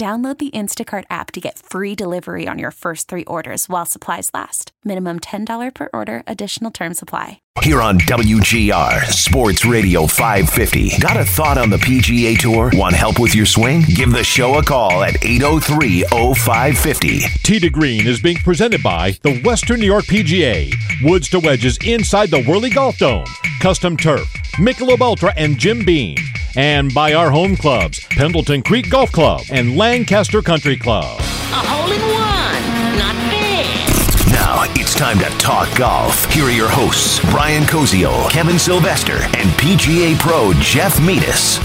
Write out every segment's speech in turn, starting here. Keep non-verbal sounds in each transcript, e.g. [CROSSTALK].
Download the Instacart app to get free delivery on your first three orders while supplies last. Minimum $10 per order, additional term supply. Here on WGR Sports Radio 550. Got a thought on the PGA Tour? Want help with your swing? Give the show a call at 803 0550. Tee to Green is being presented by the Western New York PGA. Woods to wedges inside the Whirly Golf Dome. Custom turf, Michelob Ultra, and Jim Beam. And by our home clubs, Pendleton Creek Golf Club and Lancaster Country Club. A hole in one, not bad. Now it's time to talk golf. Here are your hosts, Brian Koziol, Kevin Sylvester, and PGA Pro Jeff Metis.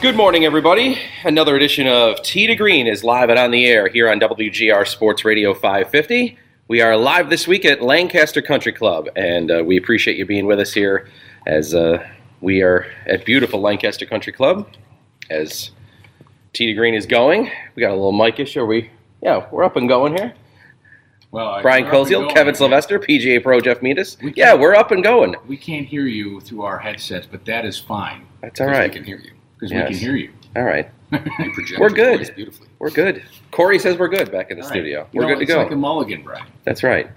Good morning, everybody. Another edition of Tee to Green is live and on the air here on WGR Sports Radio 550. We are live this week at Lancaster Country Club, and uh, we appreciate you being with us here as uh, we are at beautiful Lancaster Country Club. As to Green is going, we got a little mic issue. Are we? Yeah, we're up and going here. Well, I- Brian we're up and Koziol. Kevin Sylvester, PGA Pro Jeff Metis. We Yeah, we're up and going. We can't hear you through our headsets, but that is fine. That's all right. We can hear you because Yes. we can hear you. All right, [LAUGHS] We're good. beautifully. we're good. Corey says we're good back in the All studio. We're good to it's go. like a mulligan, Brian. That's right.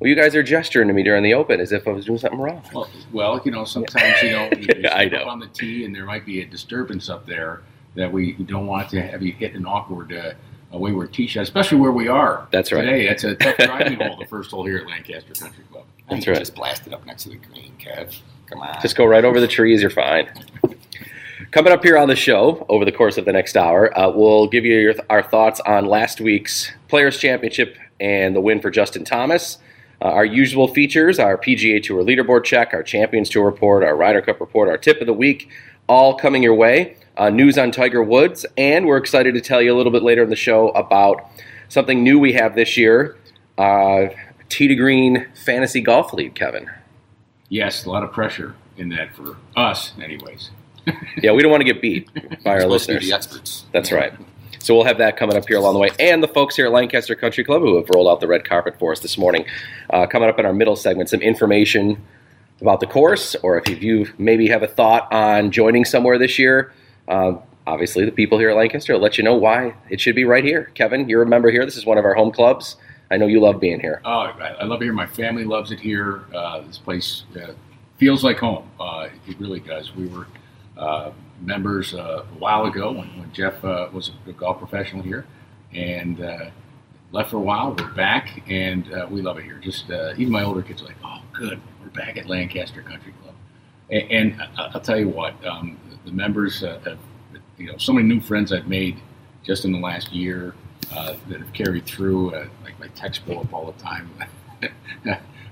Well, you guys are gesturing to me during the open as if I was doing something wrong. Well, well, you know, sometimes you know you [LAUGHS] I step know. up on the tee, and there might be a disturbance up there that we don't want to have you hit an awkward, uh, a wayward tee shot, especially where we are. That's right. Today, it's a tough [LAUGHS] driving hole, the first hole here at Lancaster Country Club. That's right. Just blast it up next to the green, Kev. Come on. Just go right over the trees. You're fine. [LAUGHS] Coming up here on the show over the course of the next hour, uh, we'll give you your, our thoughts on last week's Players Championship and the win for Justin Thomas. Uh, our usual features, our PGA Tour leaderboard check, our Champions Tour report, our Ryder Cup report, our tip of the week, all coming your way. Uh, news on Tiger Woods, and we're excited to tell you a little bit later in the show about something new we have this year, uh, Tee to Green Fantasy Golf League, Kevin. Yes, a lot of pressure in that for us, anyways. Yeah, we don't want to get beat [LAUGHS] by our We're to be listeners. the experts. That's right. So we'll have that coming up here along the way. And the folks here at Lancaster Country Club who have rolled out the red carpet for us this morning. Uh, coming up in our middle segment, some information about the course, or if you maybe have a thought on joining somewhere this year. Uh, obviously, the people here at Lancaster will let you know why it should be right here. Kevin, you're a member here. This is one of our home clubs. I know you love being here. Oh, I, love it here. My family loves it here. Uh, this place uh, feels like home. Uh, it really does. We were uh, members uh, a while ago when, when Jeff uh, was a golf professional here, and uh, left for a while. We're back, and we love it here. Just even my older kids are like, "Oh, good, we're back at Lancaster Country Club." And, and I'll tell you what, um, the members have, you know, so many new friends I've made just in the last year uh, that have carried through. Uh, like my text blow up all the time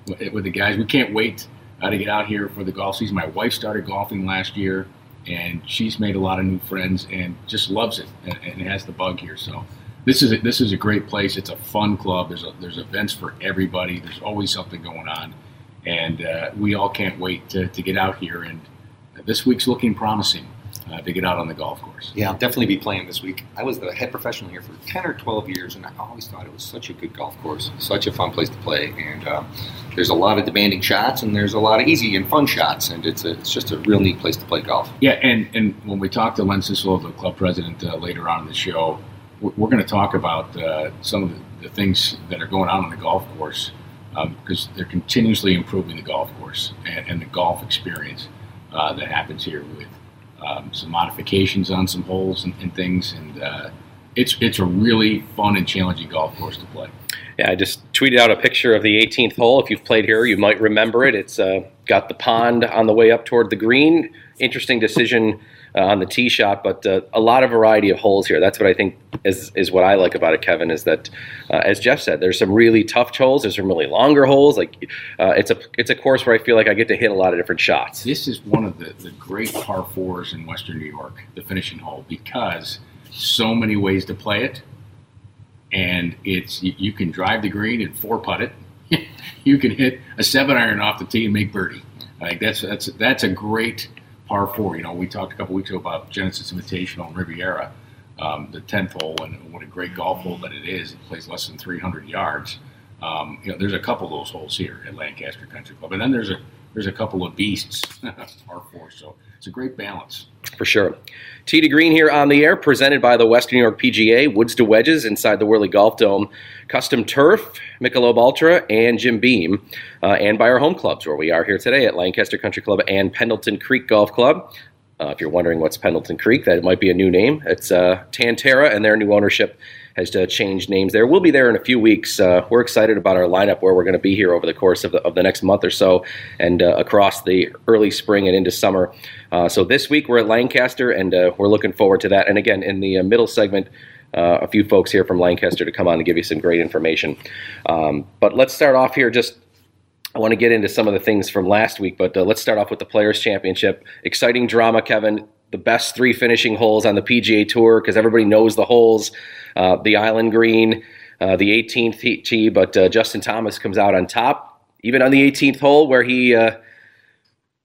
with [LAUGHS] with the guys. We can't wait uh, to get out here for the golf season. My wife started golfing last year, and she's made a lot of new friends and just loves it and, and has the bug here. So this is a, this is a great place. It's a fun club. There's a, there's events for everybody. There's always something going on, and uh, we all can't wait to, to get out here. And this week's looking promising uh, to get out on the golf course. Yeah, I'll definitely be playing this week. I was the head professional here for 10 or 12 years, and I always thought it was such a good golf course, such a fun place to play. And uh, there's a lot of demanding shots, and there's a lot of easy and fun shots, and it's, a, it's just a real neat place to play golf. Yeah, and, and when we talk to Len Sislo, the club president, uh, later on in the show, we're, we're going to talk about uh, some of the, the things that are going on on the golf course because they're continuously improving the golf course and, and the golf experience. uh, that happens here with um, some modifications on some holes and, and things, and uh, it's it's a really fun and challenging golf course to play. Yeah, I just tweeted out a picture of the 18th hole. If you've played here, you might remember it. It's uh, got the pond on the way up toward the green. Interesting decision uh, on the tee shot, but uh, a lot of variety of holes here. That's what I think is is what I like about it, Kevin. Is that, uh, as Jeff said, there's some really tough holes. There's some really longer holes. Like uh, it's a it's a course where I feel like I get to hit a lot of different shots. This is one of the, the great par fours in Western New York, the finishing hole, because so many ways to play it, and it's you, you can drive the green and four putt it. [LAUGHS] you can hit a seven iron off the tee and make birdie. Like that's that's that's a great par four. You know, we talked a couple weeks ago about Genesis Invitational and Riviera, um, the tenth hole, and what a great golf hole that it is. It plays less than 300 yards. Um, you know, there's a couple of those holes here at Lancaster Country Club, and then there's a there's a couple of beasts [LAUGHS] par four. So it's a great balance. For sure. Tee to Green here on the air, presented by the Western New York PGA, Woods to Wedges inside the Whirly Golf Dome, Custom Turf, Michelob Ultra, and Jim Beam, uh, and by our home clubs, where we are here today at Lancaster Country Club and Pendleton Creek Golf Club. Uh, if you're wondering what's Pendleton Creek, that might be a new name. It's uh, Tan Tara and their new ownership has uh, changed names there. We'll be there in a few weeks. Uh, we're excited about our lineup where we're going to be here over the course of the, of the next month or so and uh, across the early spring and into summer. Uh, so this week we're at Lancaster and uh, we're looking forward to that. And again, in the uh, middle segment, a few folks here from Lancaster to come on and give you some great information. Um, but let's start off here just I want to get into some of the things from last week, but uh, let's start off with the Players' Championship. Exciting drama, Kevin the best three finishing holes on the PGA Tour because everybody knows the holes. Uh, the Island Green, uh, the 18th tee, but uh, Justin Thomas comes out on top, even on the 18th hole where he uh,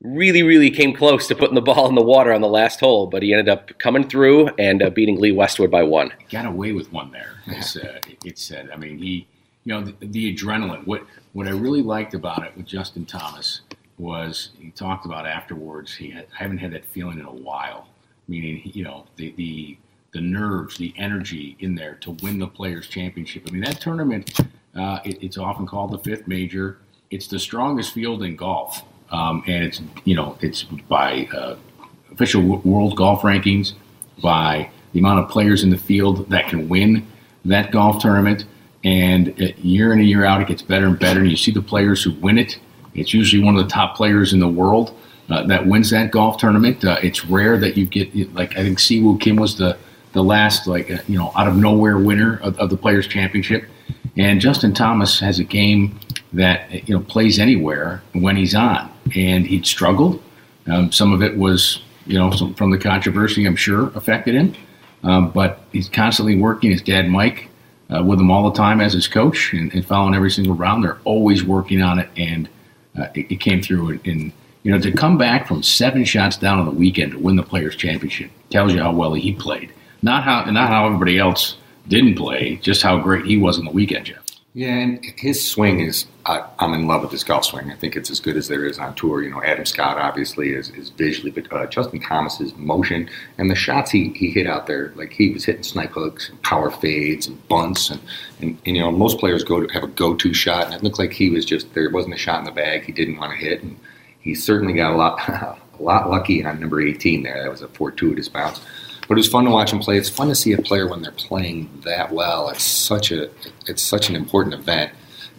really, really came close to putting the ball in the water on the last hole, but he ended up coming through and uh, beating Lee Westwood by one. He Got away with one there. It's, uh, it said. I mean, he, you know, the, the adrenaline. What what I really liked about it with Justin Thomas was he talked about afterwards. He had, I haven't had that feeling in a while. Meaning, you know, the the the nerves, the energy in there to win the Players Championship. I mean, that tournament, uh, it, it's often called the fifth major. It's the strongest field in golf, um, and it's you know it's by uh, official world golf rankings, by the amount of players in the field that can win that golf tournament. And uh, year in and year out, it gets better and better. And you see the players who win it it's usually one of the top players in the world uh, that wins that golf tournament. Uh, it's rare that you get like I think Siwoo Kim was the the last like uh, you know out of nowhere winner of, of, the Players Championship, and Justin Thomas has a game that you know plays anywhere when he's on, and he'd struggled. Um, some of it was you know from the controversy, I'm sure, affected him, um, but he's constantly working. His dad Mike. Uh, with him all the time as his coach and, and following every single round. They're always working on it, and uh, it, it, came through in, you know to come back from seven shots down on the weekend to win the Players Championship tells you how well he played. Not how not how everybody else didn't play, just how great he was on the weekend, Jeff. Yeah, and his swing is, uh, I'm in love with his golf swing. I think it's as good as there is on tour. You know, Adam Scott obviously is, is visually, but uh, Justin Thomas's motion and the shots he, he hit out there, like he was hitting snipe hooks and power fades and bunts. And, and, and, you know, most players go to have a go to shot, and it looked like he was just, there wasn't a shot in the bag he didn't want to hit. And he certainly got a lot, [LAUGHS] a lot lucky on number 18 there. That was a fortuitous bounce. But it was fun to watch him play. It's fun to see a player when they're playing that well. It's such a it's such an important event,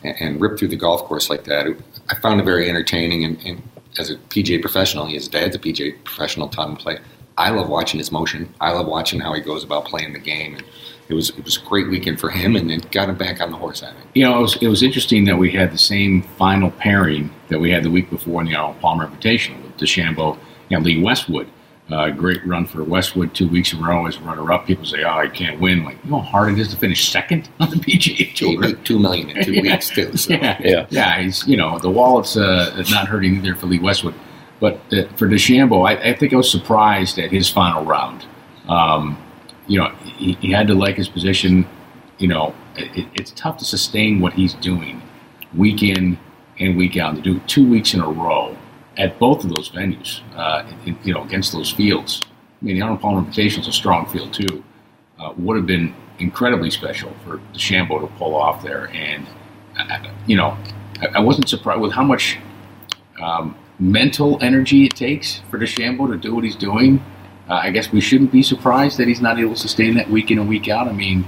and, and rip through the golf course like that. I found it very entertaining. And, and as a PGA professional, his dad's a PGA professional, taught him to play. I love watching his motion. I love watching how he goes about playing the game. And it was it was a great weekend for him, and it got him back on the horse. I think. You know, it was, it was interesting that we had the same final pairing that we had the week before in the Arnold Palmer Invitational with DeChambeau and Lee Westwood. Uh, great run for Westwood two weeks in a row as runner-up. People say, "Oh, I can't win." Like, you know how hard it is to finish second [LAUGHS] on the PGA Tour. He two million in two [LAUGHS] yeah. weeks too. So. Yeah, yeah, yeah. He's you know the wallet's uh, not hurting either for Lee Westwood, but uh, for DeChambeau, I, I, think I was surprised at his final round. Um, you know, he, he, had to like his position. You know, it, it's tough to sustain what he's doing week in and week out. To do two weeks in a row at both of those venues, uh, in, you know, against those fields. I mean, the Arnold Palmer Invitational is a strong field too. Uh, would have been incredibly special for DeChambeau to pull off there, and uh, you know, I, I, wasn't surprised with how much um, mental energy it takes for DeChambeau to do what he's doing, uh, I guess we shouldn't be surprised that he's not able to sustain that week in and week out. I mean,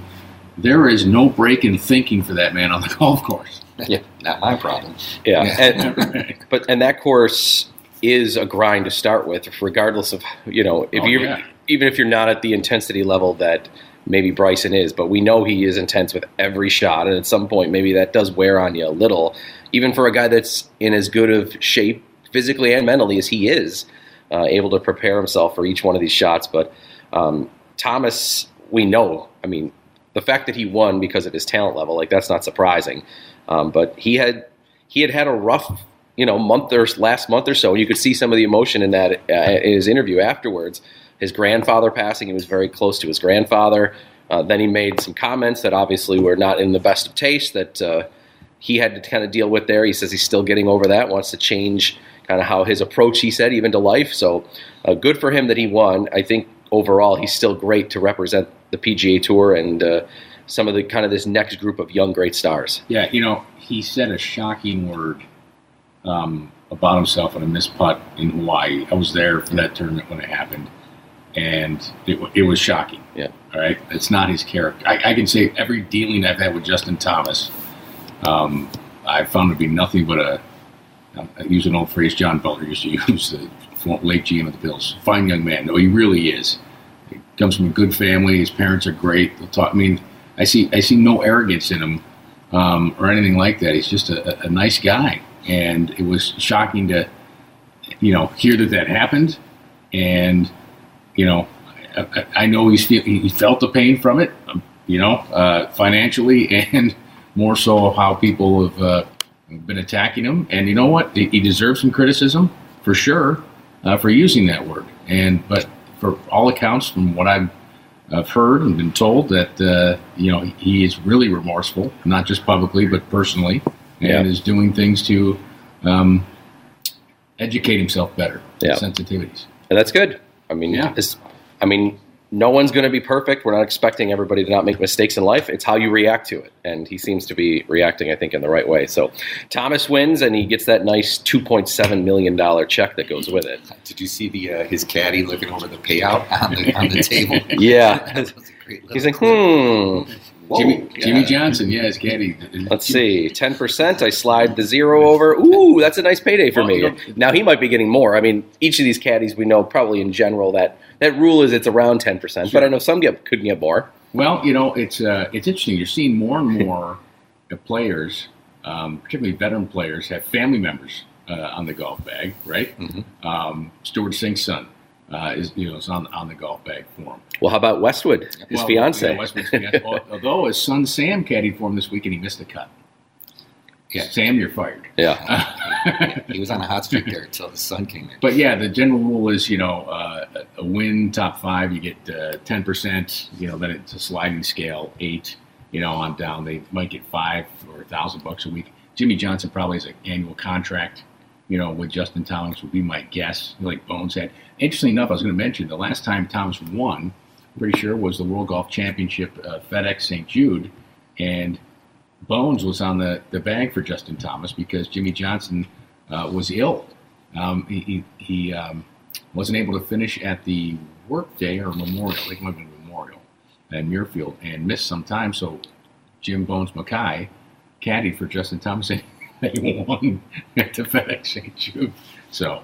there is no break in thinking for that man on the [LAUGHS] golf course. [LAUGHS] Yeah. Not my problem. Yeah, and, [LAUGHS] but and that course is a grind to start with, regardless of you know if Oh, you yeah. even if you're not at the intensity level that maybe Bryson is, but we know he is intense with every shot, and at some point maybe that does wear on you a little, even for a guy that's in as good of shape physically and mentally as he is, uh, able to prepare himself for each one of these shots. But um, Thomas, we know, I mean, the fact that he won because of his talent level, like that's not surprising. Um, but he had he had had a rough, you know, month or last month or so. You could see some of the emotion in that uh, in his interview afterwards. His grandfather passing, he was very close to his grandfather. Uh, then he made some comments that obviously were not in the best of taste that uh, he had to kind of deal with there. He says he's still getting over that, wants to change kind of how his approach, he said, even to life. So uh, good for him that he won. I think overall he's still great to represent the PGA Tour and uh, some of the kind of this next group of young great stars. Yeah, you know, he said a shocking word um, about himself on a missed putt in Hawaii. I was there for that tournament when it happened, and it, it was shocking. Yeah. All right, it's not his character. I, I can say every dealing I've had with Justin Thomas, um, I found to be nothing but a. I use an old phrase John Butler used to use, [LAUGHS] the late GM of the Bills. Fine young man. No, he really is. He comes from a good family. His parents are great. They'll talk. I mean, I see. I see no arrogance in him um, or anything like that. He's just a, a nice guy, and it was shocking to, you know, hear that that happened, and you know, I, I- know he's feel, he felt the pain from it, um, you know, uh, financially, [LAUGHS] and more so of how people have uh, been attacking him. And you know what? He, he deserves some criticism for sure uh, for using that word. And but for all accounts, from what I've I've heard and been told that uh, you know he is really remorseful, not just publicly but personally, and Yeah. is doing things to um, educate himself better. Yeah. Sensitivities. And that's good. I mean, Yeah. I mean, no one's going to be perfect. We're not expecting everybody to not make mistakes in life. It's how you react to it. And he seems to be reacting, I think, in the right way. So Thomas wins, and he gets that nice $2.7 million check that goes with it. Did you see the uh, his caddy looking over the payout on the on the table? [LAUGHS] Yeah. [LAUGHS] That was a great little He's like, hmm. Whoa, Jimmy, yeah. Jimmy Johnson, yeah, his caddy. Let's see, ten percent. I slide the zero over. Ooh, that's a nice payday for Well, me. you Now he might be getting more. I mean, each of these caddies, we know probably in general that that rule is it's around ten percent. But I know some get could get more. Well, you know, it's uh, it's interesting. You're seeing more and more [LAUGHS] the players, um, particularly veteran players, have family members uh, on the golf bag, right? Um, Stewart Cink's son uh, is you know is on on the golf bag for him. Well, how about Westwood, his Well, fiance? yeah, Westwood's fiance. [LAUGHS] Although his son Sam caddied for him this week and he missed a cut. Yeah, Sam, you're fired. yeah, [LAUGHS] He was on a hot streak there until the sun came in. But yeah, the general rule is, you know, uh, a win top five, you get uh, ten percent. You know, then it's a sliding scale, eight. You know, on down, they might get five or a thousand bucks a week. Jimmy Johnson probably has an annual contract. You know, with Justin Thomas would be my guess. Like Bones had. Interestingly enough, I was going to mention the last time Thomas won, pretty sure was the World Golf Championship, uh, FedEx St. Jude, and Bones was on the, the bag for Justin Thomas because Jimmy Johnson uh, was ill. Um, he he, he um, wasn't able to finish at the workday or memorial. I think it might have been memorial at Muirfield and missed some time. So Jim Bones Mackay caddied for Justin Thomas and he won at the FedEx St. Jude. So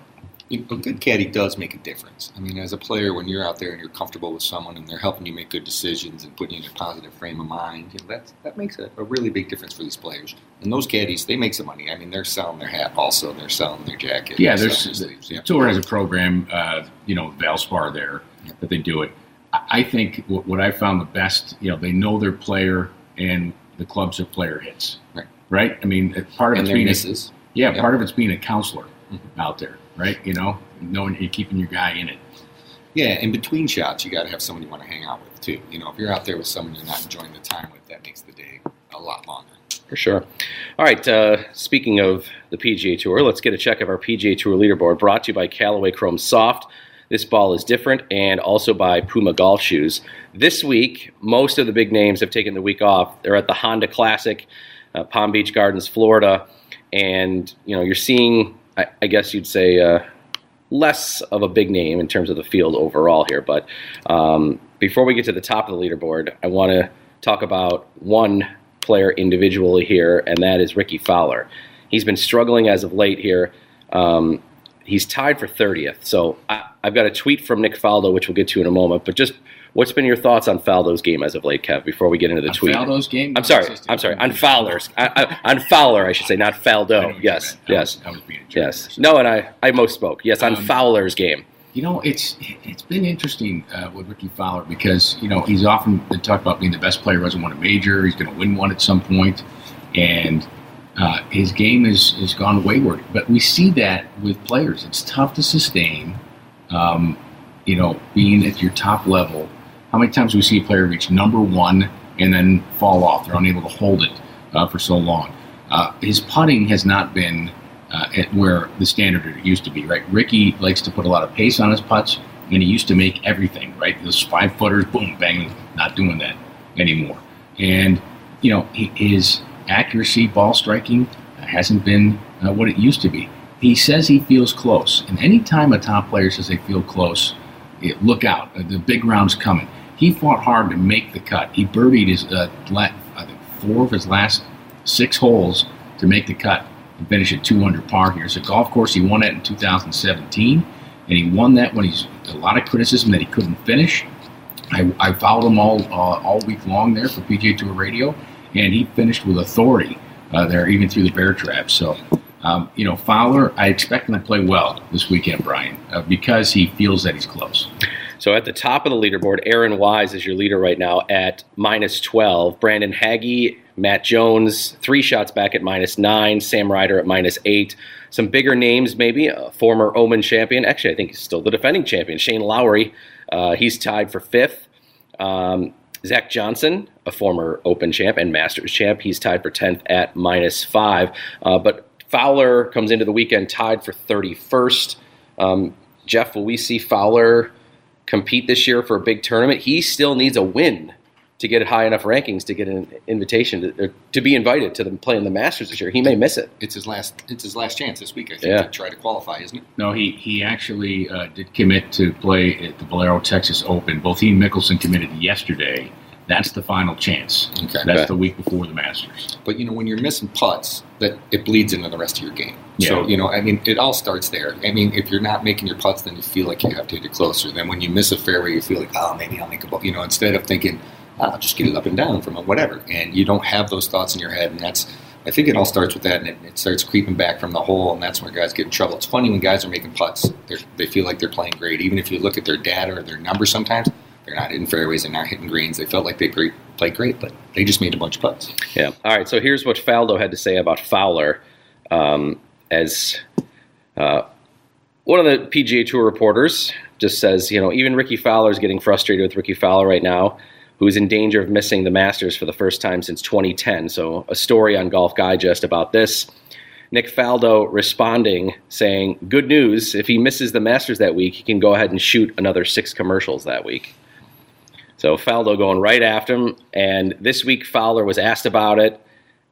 a good caddy does make a difference. I mean, as a player, when you're out there and you're comfortable with someone and they're helping you make good decisions and putting you in a positive frame of mind, you know, that's, that makes a, a really big difference for these players. And those caddies, they make some money. I mean, they're selling their hat also. They're selling their jacket. yeah, there's their sleeves. Yeah. tour has a program, uh, you know, Valspar there that they do it. I I think what, what I found the best, you know, they know their player and the clubs their player hits. Right. Right. I mean, uh, part of And it's their being a- Yeah, Yep. part of it's being a counselor Mhm. out there, right? You know, knowing you're keeping your guy in it. Yeah, in between shots, you got to have someone you want to hang out with too. You know, if you're out there with someone you're not enjoying the time with, that makes the day a lot longer. for sure. All right. Uh, speaking of the PGA Tour, let's get a check of our PGA Tour leaderboard. Brought to you by Callaway Chrome Soft. This ball is different, and also by Puma Golf Shoes. This week, most of the big names have taken the week off. They're at the Honda Classic, uh, Palm Beach Gardens, Florida, and you know you're seeing I, I guess you'd say uh, less of a big name in terms of the field overall here. But um, before we get to the top of the leaderboard, I want to talk about one player individually here, and that is Ricky Fowler. He's been struggling as of late here. Um, he's tied for 30th. So I, have got a tweet from Nick Faldo, which we'll get to in a moment. But just what's been your thoughts on Faldo's game as of late, Kev? Before we get into the On tweet, Faldo's game? I'm sorry. I'm sorry. On Fowler's. I, I, on Fowler, I should say, not Faldo. Yes. Yes. was- I was being a jerk. Yes. No, and I I most spoke. Yes, on Um, Fowler's game. You know, it's it's been interesting uh, with Ricky Fowler because you know he's often been talked about being the best player who hasn't won a major. He's going to win one at some point, and uh, his game has has gone wayward. But we see that with players. It's tough to sustain. Um, you know, being at your top level. How many times do we see a player reach number one and then fall off? They're unable to hold it uh, for so long. Uh, his putting has not been uh, at where the standard it used to be, right? Ricky likes to put a lot of pace on his putts, and he used to make everything, right? Those five footers, boom, bang, not doing that anymore. And, you know, his accuracy, ball striking, hasn't been uh, what it used to be. He says he feels close, and anytime a top player says they feel close, it, look out, uh, the big round's coming. He fought hard to make the cut. He birdied his, uh, four of his last six holes to make the cut and finish at two under par here. It's a golf course. He won at in 2017, and he won that when he's a lot of criticism that he couldn't finish. I, I followed him all uh, all week long there for PGA Tour Radio, and he finished with authority uh, there, even through the bear trap. So, um, you know, Fowler, I expect him to play well this weekend, Brian, uh, because he feels that he's close. So at the top of the leaderboard, Aaron Wise is your leader right now at minus 12. Brandon Hagy, Matt Jones, three shots back at minus nine. Sam Ryder at minus eight. Some bigger names, maybe. A former Open champion. Actually, I think he's still the defending champion. Shane Lowry, uh, he's tied for fifth. Um, Zach Johnson, a former Open champ and Masters champ, he's tied for 10th at minus five. Uh, but Fowler comes into the weekend tied for 31st. Um, Jeff, will we see Fowler compete this year for a big tournament? He still needs a win to get high enough rankings to get an invitation to, or to be invited to the, play in the Masters this year. He may miss it. It's his last. It's his last chance this week. I think Yeah. to try to qualify, isn't it? No, he he actually uh, did commit to play at the Valero Texas Open. Both he and Mickelson committed yesterday. That's the final chance. Okay. That's the week before the Masters. But you know, when you're missing putts, that it bleeds into the rest of your game. So you know, I mean, it all starts there. I mean, if you're not making your putts, then you feel like you have to hit it closer. Then when you miss a fairway, you feel like, oh, maybe I'll make a ball. You know, instead of thinking, "Ah, I'll just get it up and down from a whatever, and you don't have those thoughts in your head, and that's. I think it all starts with that, and it, it starts creeping back from the hole, and that's where guys get in trouble. It's funny when guys are making putts; they feel like they're playing great. Even if you look at their data or their numbers, sometimes they're not hitting fairways, they're not hitting greens. They felt like they played great, but they just made a bunch of putts. Yeah. All right. So here's what Faldo had to say about Fowler um, as uh, one of the PGA Tour reporters just says, you know, even Ricky Fowler is getting frustrated with Ricky Fowler right now, who's in danger of missing the Masters for the first time since 2010. So a story on Golf Digest about this. Nick Faldo responding, saying, Good news, if he misses the Masters that week, he can go ahead and shoot another six commercials that week. So Faldo going right after him. And this week, Fowler was asked about it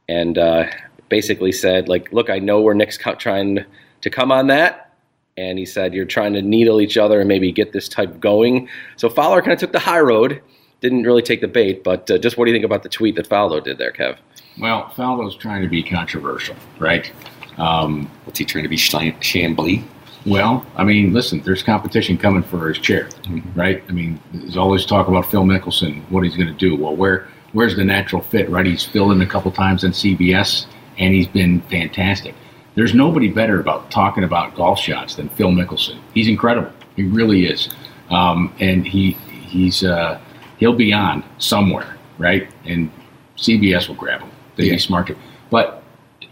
and uh, basically said, like, look, I know where Nick's co- trying to come on that. And he said, you're trying to needle each other and maybe get this type going. So Fowler kind of took the high road, didn't really take the bait. But uh, just what do you think about the tweet that Faldo did there, Kev? Well, Faldo's trying to be controversial, right? Um, What's he trying to be, Sham- Chambly? Well, I mean, listen, there's competition coming for his chair, right? I mean, there's always talk about Phil Mickelson, what he's going to do. Well, where where's the natural fit, right? He's filled in a couple times on CBS, and he's been fantastic. There's nobody better about talking about golf shots than Phil Mickelson. He's incredible. He really is, um, and he he's uh, he'll be on somewhere, right? And CBS will grab him. They'd Yeah. be smart. But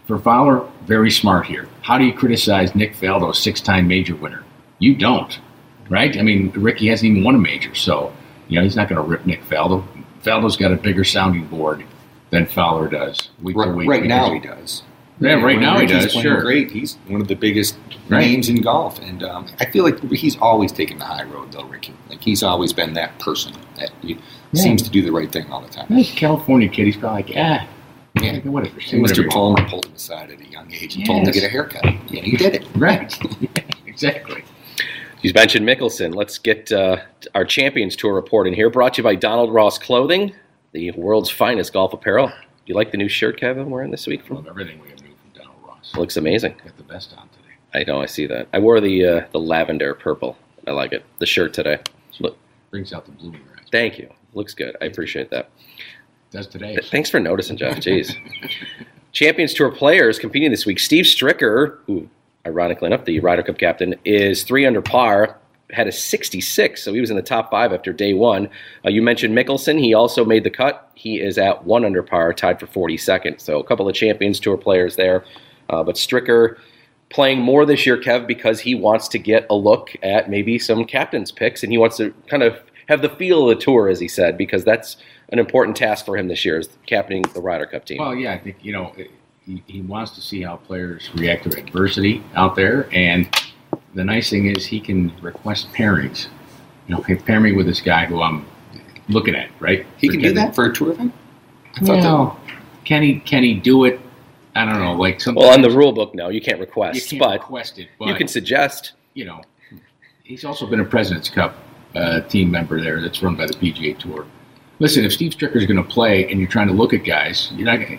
for Fowler, very smart here. How do you criticize Nick Faldo, six-time major winner? You don't, right? I mean, Ricky hasn't even won a major, so you know he's not going to rip Nick Faldo. Faldo's got a bigger sounding board than Fowler does week to Right, week. right now, he does. Yeah, right when now he does, sure. Great. He's one of the biggest Right. names in golf, and um, I feel like he's always taken the high road, though. Ricky, like he's always been that person that you, Yeah. seems to do the right thing all the time. A California kid. He's probably like, ah, Yeah, whatever. Mr. whatever. Palmer pulled him aside at a young age and told him to get a haircut. And he did it. Right. [LAUGHS] [LAUGHS] exactly. You mentioned Mickelson. Let's get uh, our Champions Tour report in here. Brought to you by Donald Ross Clothing, the world's finest golf apparel. You like the new shirt, Kevin, wearing this week? Love everything we have new from Donald Ross. Looks amazing. Got the best on today. I know. I see that. I wore the uh, the lavender purple. I like it. The shirt today. Look, Brings out the bloom in your eyes. thank you. Looks good. I appreciate that. Does today. Thanks for noticing, Jeff. Jeez. [LAUGHS] Champions Tour players competing this week. Steve Stricker, who, ironically enough, the Ryder Cup captain, is three under par. Had a 66, so he was in the top five after day one. Uh, you mentioned Mickelson. He also made the cut. He is at one under par, tied for 42nd. So a couple of Champions Tour players there. Uh, but Stricker playing more this year, Kev, because he wants to get a look at maybe some captain's picks, and he wants to kind of have the feel of the tour, as he said, because that's an important task for him this year, is captaining the Ryder Cup team. Well, yeah, I think you know he, he wants to see how players react to adversity out there, and the nice thing is he can request pairings. You know, hey, pair me with this guy who I'm looking at, right? He can do that for a tour event? I thought Well, can he can he do it? I don't know. Like some Well, on the rule book, no, you can't request. you request, can't but request it, but you can suggest. you know, he's also been a President's Cup uh, team member there that's run by the PGA Tour. Listen, if Steve Stricker is going to play and you're trying to look at guys, you're not to.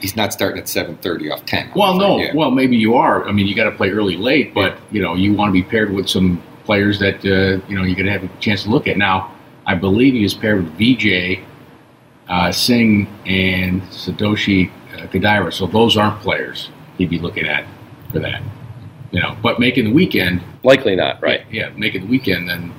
He's not starting at 7.30 off 10. Well, no. Yeah. Well, maybe you are. I mean, you got to play early, late, but you know, you want to be paired with some players that uh, you know you're going to have a chance to look at. Now, I believe he is paired with VJ uh, Singh and Satoshi uh, Kodaira, so those aren't players he'd be looking at for that. You know, but making the weekend, Likely not, right? Yeah, making the weekend, then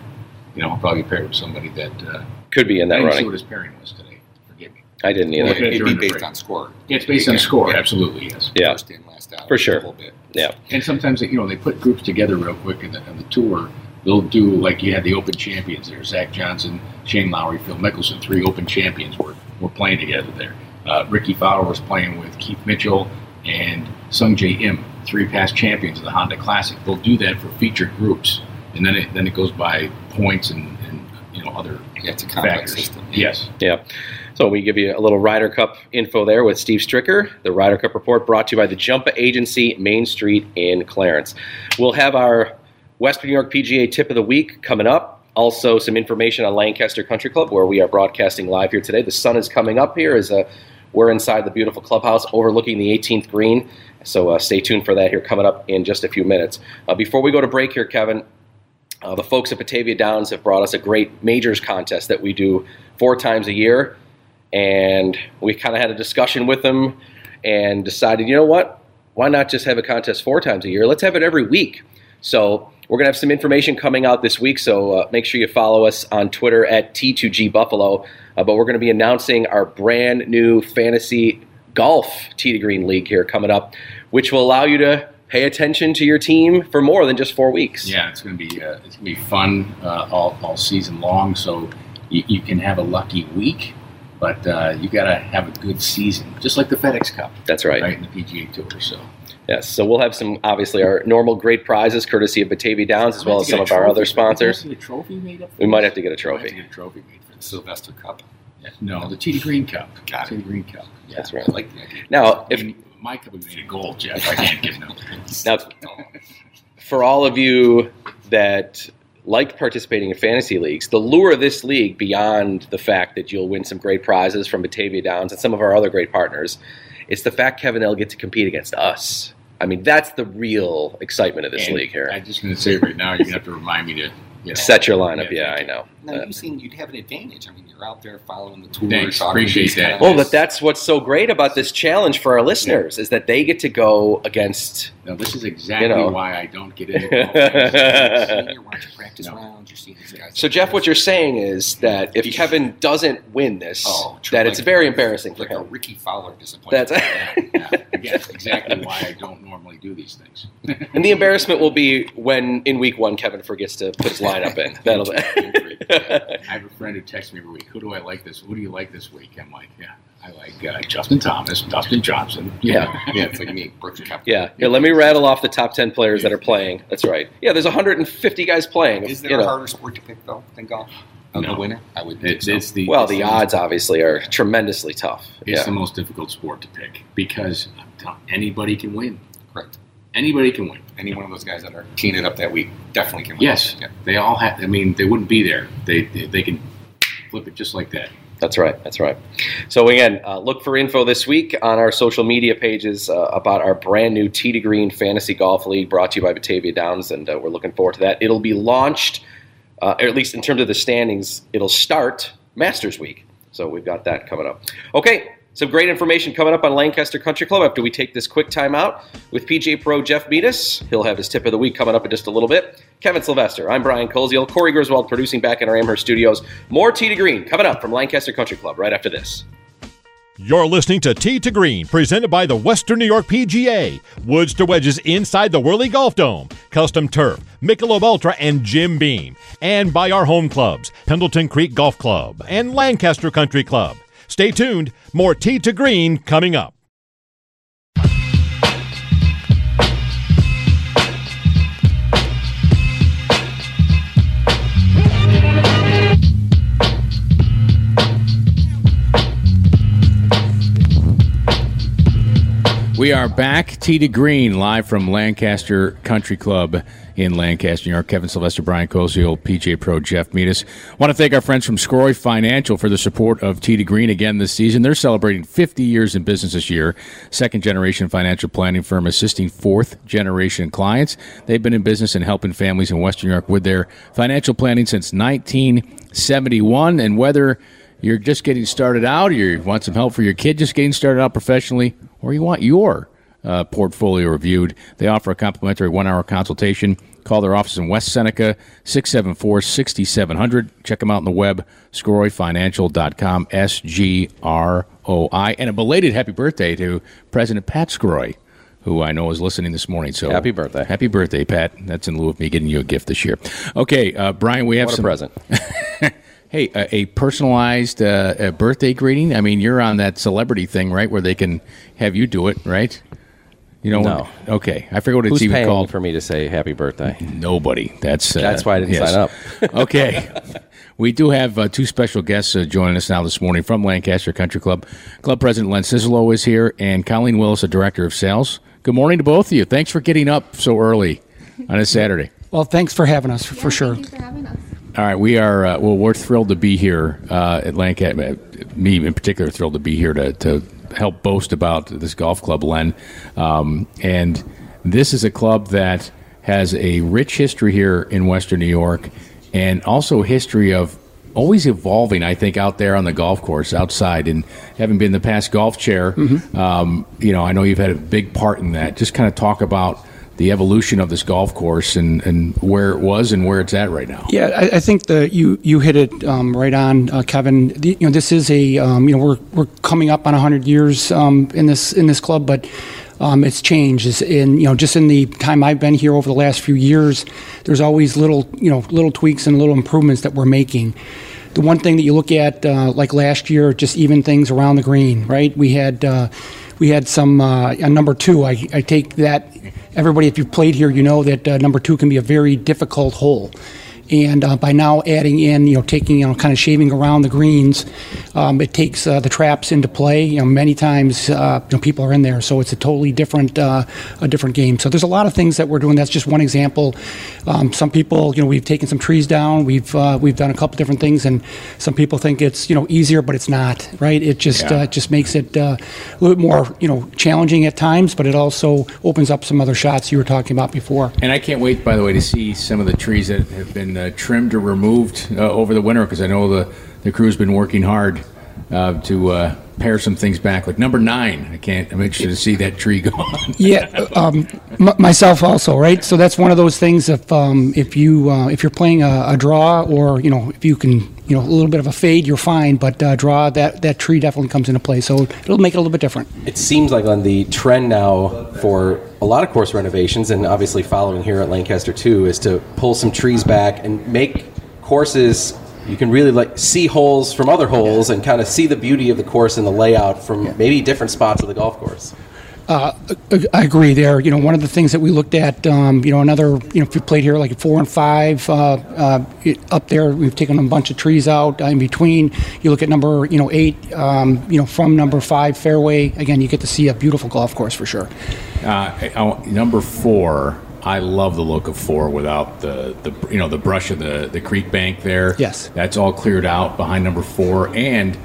you know, I'll probably pair with somebody that. Uh, Could be in that I that didn't see running. what his pairing was today. Forgive me. I didn't Well, either. okay. It'd be based on score. Yeah, it's based on score. Yeah. Absolutely, yes. Yeah, First in, last out. For sure. A little bit. yeah. And sometimes, you know, they put groups together real quick in the, in the tour. They'll do like you had the Open Champions there. Zach Johnson, Shane Lowry, Phil Mickelson, three Open Champions were, were playing together there. Uh, Ricky Fowler was playing with Keith Mitchell and Sungjae Im, three past champions of the Honda Classic. They'll do that for featured groups, and then it then it goes by points and, and you know other Yeah, it's a complex factors. system. Yes. Yeah. So we give you a little Ryder Cup info there with Steve Stricker. The Ryder Cup report brought to you by the Jumpa Agency, Main Street in Clarence. We'll have our Western New York PGA tip of the week coming up. Also, some information on Lancaster Country Club, where we are broadcasting live here today. The sun is coming up here as uh, we're inside the beautiful clubhouse overlooking the 18th green. So uh, stay tuned for that here coming up in just a few minutes. Uh, before we go to break here, Kevin, uh, the folks at Batavia Downs have brought us a great majors contest that we do four times a year. And we kind of had a discussion with them and decided, you know what? Why not just have a contest four times a year? Let's have it every week. So we're going to have some information coming out this week. So uh, make sure you follow us on Twitter at T2G Buffalo. Uh, but we're going to be announcing our brand new fantasy golf tee to green league here coming up, which will allow you to pay attention to your team for more than just four weeks. Yeah, it's going to be uh, it's going to be fun uh, all, all season long. So you, you can have a lucky week, but uh, you got to have a good season, just like the FedEx Cup, That's right. right? In the PGA Tour. So Yes. So we'll have some, obviously, our normal great prizes courtesy of Batavia Downs as well as some of our other sponsors. trophy up. We might have to get a We might have to trophy. get a trophy made for the Sylvester Cup. Yeah. No, the T Green Cup. Got it. T Green Cup. Yeah. That's right. I like the idea. Now, if I mean, my cup would be made of gold, Jeff. I can't give no. now for all of you that like participating in fantasy leagues, the lure of this league, beyond the fact that you'll win some great prizes from Batavia Downs and some of our other great partners, it's the fact, Kevin, they'll get to compete against us. I mean, that's the real excitement of this And league here. I'm just going to say right now, you're going to have to remind me to you know, Set your lineup. Yeah, Yeah, I know. Now, Uh, you seem you'd have an advantage. I mean, you're out there following the tours. Thanks, appreciate that. guys. Well, but that's what's so great about this challenge for our listeners is that they get to go against. No, this is exactly know. why I don't get [LAUGHS] into golf. Practice No. rounds. You're seeing these guys. So, Jeff, what you're saying is that if Kevin doesn't win this, Oh, true. that it's very embarrassing for like a. Ricky Fowler disappointment. That's yeah, again, exactly why I don't normally do these things. and the embarrassment will be when in week one Kevin forgets to put his [LAUGHS] lineup [LAUGHS] in. That'll be. [LAUGHS] I have a friend who texts me every week. Who do I like this? Who do you like this week? I'm like, yeah, I like uh, Justin Thomas, Dustin Johnson. [LAUGHS] Yeah. know. yeah, it's like me, Brooks Koepka. yeah. yeah. Let me rattle off the top ten players that are playing. That's right. Yeah, there's 150 guys playing. Is there you a know. harder sport to pick though than golf? of No. the winner? I would think It's, so. it's the Well, it's the odds obviously are tremendously tough. It's Yeah. the most difficult sport to pick because anybody can win. correct. Anybody can win. Any one of those guys that are teeing it up that week definitely can win. Yes, Yeah. they all have. I mean, they wouldn't be there. They they, they can flip it just like that. That's right. That's right. So again, uh, look for info this week on our social media pages uh, about our brand new Tee to Green Fantasy Golf League, brought to you by Batavia Downs, and uh, we're looking forward to that. It'll be launched, uh, or at least in terms of the standings, it'll start Masters Week. So we've got that coming up. Okay. Some great information coming up on Lancaster Country Club after we take this quick time out with PGA Pro Jeff Meadus. He'll have his tip of the week coming up in just a little bit. Kevin Sylvester, I'm Brian Koziol, Corey Griswold producing back in our Amherst studios. More Tee to Green coming up from Lancaster Country Club right after this. You're listening to Tee to Green, presented by the Western New York PGA. Woods to wedges inside the Whirly Golf Dome. Custom turf, Michelob Ultra, and Jim Beam. And by our home clubs, Pendleton Creek Golf Club and Lancaster Country Club. Stay tuned. More Tee to Green coming up. We are back, Tee to Green, live from Lancaster Country Club in Lancaster, New York. Kevin Sylvester, Brian Koziol, PJ Pro Jeff Meadus. want to thank our friends from Sgroi Financial for the support of to Green again this season. They're celebrating 50 years in business this year. Second generation financial planning firm assisting fourth generation clients. They've been in business and helping families in Western New York with their financial planning since 1971. And whether you're just getting started out, or you want some help for your kid just getting started out professionally, or you want your uh, portfolio reviewed, they offer a complimentary one hour consultation. Call their office in West Seneca, 674 6700. Check them out on the web, sgroifinancial.com, S G R O I. And a belated happy birthday to President Pat Sgroi, who I know is listening this morning. So Happy birthday. Happy birthday, Pat. That's in lieu of me getting you a gift this year. Okay, uh, Brian, we have What a some present. [LAUGHS] Hey, a, a personalized uh, a birthday greeting. I mean, you're on that celebrity thing, right? Where they can have you do it, right? You know? No. Okay, I forget what it's Who's even paying called. for me to say happy birthday? Nobody. That's uh, That's why I didn't yes. sign up. [LAUGHS] okay. We do have uh, two special guests uh, joining us now this morning from Lancaster Country Club. Club President Len Cicelo is here, and Colleen Willis, the Director of Sales. Good morning to both of you. Thanks for getting up so early on a Saturday. Well, thanks for having us, for sure. Thank you for having us. All right, we are. Uh, well, we're thrilled to be here uh, at Lancaster. Me in particular, thrilled to be here to, to help boast about this golf club, Len. Um, and this is a club that has a rich history here in Western New York, and also a history of always evolving. I think out there on the golf course, outside, and having been the past golf chair, um, you know, I know you've had a big part in that. Just kind of talk about the evolution of this golf course and, and where it was and where it's at right now. Yeah, I, I think that you you hit it um, right on, uh, Kevin. The, you know, this is a um, you know we're we're coming up on 100 years um, in this in this club, but. Um, it's changed. It's in you know just in the time I've been here over the last few years, there's always little you know little tweaks and little improvements that we're making. The one thing that you look at, uh, like last year, just even things around the green, right? We had uh, we had some uh, number two. I, I take that everybody, if you've played here, you know that uh, number two can be a very difficult hole. And uh, by now adding in, you know, taking, you know, kind of shaving around the greens, um, it takes uh, the traps into play. You know, many times, uh, you know, people are in there, so it's a totally different, uh, a different game. So there's a lot of things that we're doing. That's just one example. Um, some people, you know, we've taken some trees down. We've uh, we've done a couple different things, and some people think it's, you know, easier, but it's not. Right? It just Yeah. uh, just makes it uh, a little bit more, you know, challenging at times, but it also opens up some other shots you were talking about before. And I can't wait, by the way, to see some of the trees that have been uh, trimmed or removed uh, over the winter because I know the, the crew's been working hard uh, to uh, pare some things back. Like number nine, I can't. I'm interested to see that tree [LAUGHS] gone. Yeah, um, m- myself also, right? So that's one of those things. If um, if you uh, if you're playing a, a draw, or you know, if you can, you know, a little bit of a fade, you're fine. But uh, draw that that tree definitely comes into play. So it'll make it a little bit different. It seems like on the trend now for a lot of course renovations, and obviously following here at Lancaster too, is to pull some trees back and make courses. You can really like see holes from other holes and kind of see the beauty of the course and the layout from maybe different spots of the golf course. Uh, I- I agree there. You know, one of the things that we looked at, um, you know, another, you know, if you played here like four and five, uh, uh, up there, we've taken a bunch of trees out in between. You look at number, you know, eight, um, you know, from number five fairway. Again, you get to see a beautiful golf course for sure. Uh, number four, I love the look of four without the, the you know the brush of the, the creek bank there. Yes. that's all cleared out behind number four, and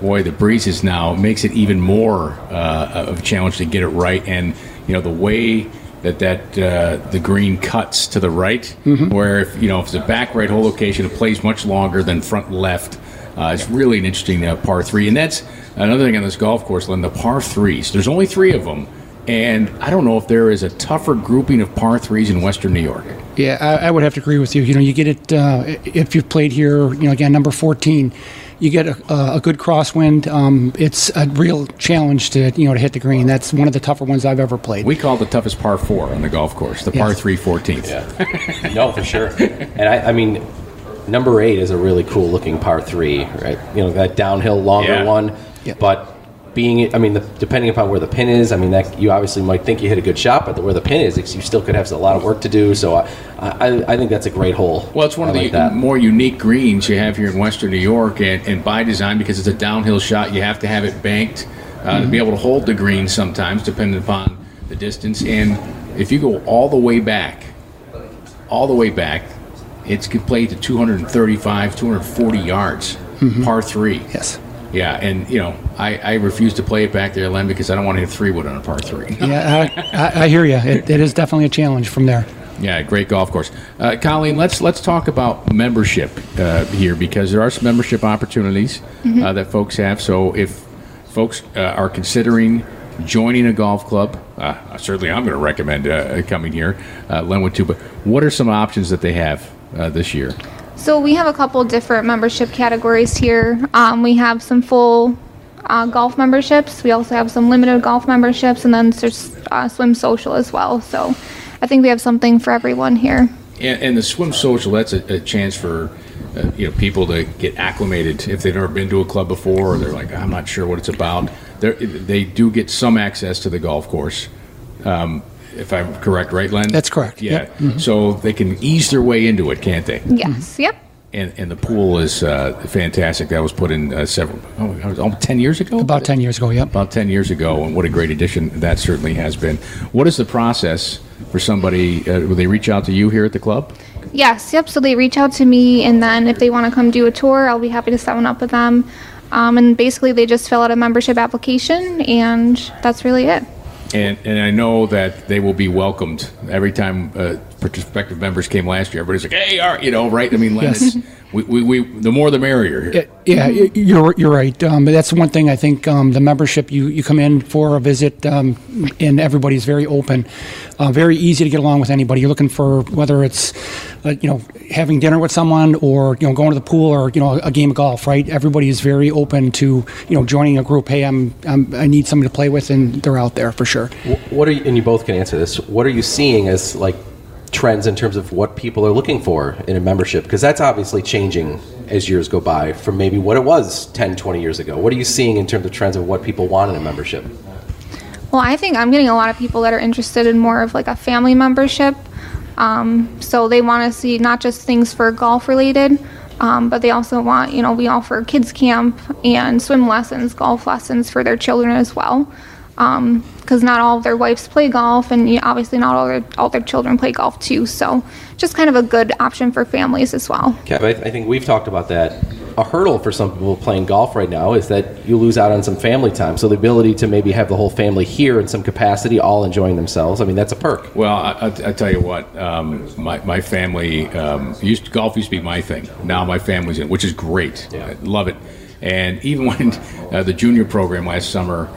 boy, the breezes now makes it even more uh, of a challenge to get it right. And you know the way that that uh, the green cuts to the right, where if you know if it's a back right hole location, it plays much longer than front left. Uh, it's really an interesting uh, par three, and that's another thing on this golf course. Len, the par threes. There's only three of them, and I don't know if there is a tougher grouping of par threes in Western New York. Yeah, I, I would have to agree with you. You know, you get it uh, if you've played here. You know, again, number fourteen, you get a, a good crosswind. Um, it's a real challenge to you know to hit the green. That's one of the tougher ones I've ever played. We call it the toughest par four on the golf course, the par Yes. three 14th. no, for sure. And I, I mean, number eight is a really cool looking par three, right? You know, that downhill longer Yeah. one. But being, I mean, the, depending upon where the pin is, I mean, that you obviously might think you hit a good shot, but where the pin is, you still could have a lot of work to do. So I, I, I think that's a great hole. Well, it's one I of the that. more unique greens you have here in Western New York, and, and by design, because it's a downhill shot, you have to have it banked uh, to be able to hold the green sometimes, depending upon the distance. And if you go all the way back, all the way back, it's could play to 235, 240 yards, par three. Yes. Yeah, and you know, I, I refuse to play it back there, Len, because I don't want to hit three wood on a par three. Yeah, I, I, I hear you. It, it is definitely a challenge from there. Yeah, great golf course. Uh, Colleen, let's let's talk about membership uh, here because there are some membership opportunities uh, that folks have. So if folks uh, are considering joining a golf club, uh, certainly I'm going to recommend uh, coming here. Uh, Len too. But what are some options that they have uh, this year? So we have a couple different membership categories here. Um, we have some full uh, golf memberships. We also have some limited golf memberships, and then there's uh, swim social as well. So I think we have something for everyone here. And, and the swim social, that's a, a chance for uh, you know people to get acclimated if they've never been to a club before, or they're like, I'm not sure what it's about. They're, they do get some access to the golf course, um, if I'm correct, right, Len? That's correct. Yeah. Yep. Mhm. So they can ease their way into it, can't they? Yes. Yep. And and the pool is uh, fantastic. That was put in uh, several, oh, almost ten years ago. About ten years ago. Yep. About 10 years ago, and what a great addition that certainly has been. What is the process for somebody? Uh, will they reach out to you here at the club? Yes. Yep. So they reach out to me, and then if they want to come do a tour, I'll be happy to set one up with them. Um, and basically, they just fill out a membership application, and that's really it. And, and I know that they will be welcomed every time uh, prospective members came last year. Everybody's like, "Hey, are you know, right?" I mean, Len, Yes. we, we, we, the more the merrier. Here. Yeah, y- you're you're right. Um, but that's one thing I think um, the membership you, you come in for a visit um, and everybody's very open, uh, very easy to get along with anybody. You're looking for whether it's uh, you know having dinner with someone or you know going to the pool or you know a, game of golf. Right, everybody is very open to you know joining a group. Hey, I'm, I'm I need somebody to play with, and they're out there for sure. What are you, and you both can answer this. What are you seeing as like trends in terms of what people are looking for in a membership? Because that's obviously changing as years go by from maybe what it was 10, 20 years ago. What are you seeing in terms of trends of what people want in a membership? Well, I think I'm getting a lot of people that are interested in more of like a family membership. Um, so they want to see not just things for golf related, um, but they also want, you know, we offer kids camp and swim lessons, golf lessons for their children as well. Because not all of their wives play golf, and you know, obviously not all their all their children play golf too. So, just kind of a good option for families as well. Kev, I, I think we've talked about that. A hurdle for some people playing golf right now is that you lose out on some family time. So the ability to maybe have the whole family here in some capacity, all enjoying themselves. I mean, that's a perk. Well, I, I, I tell you what, um, my, my family um, used golf used to be my thing. Now my family's in, which is great. I love it. And even when uh, the junior program last summer,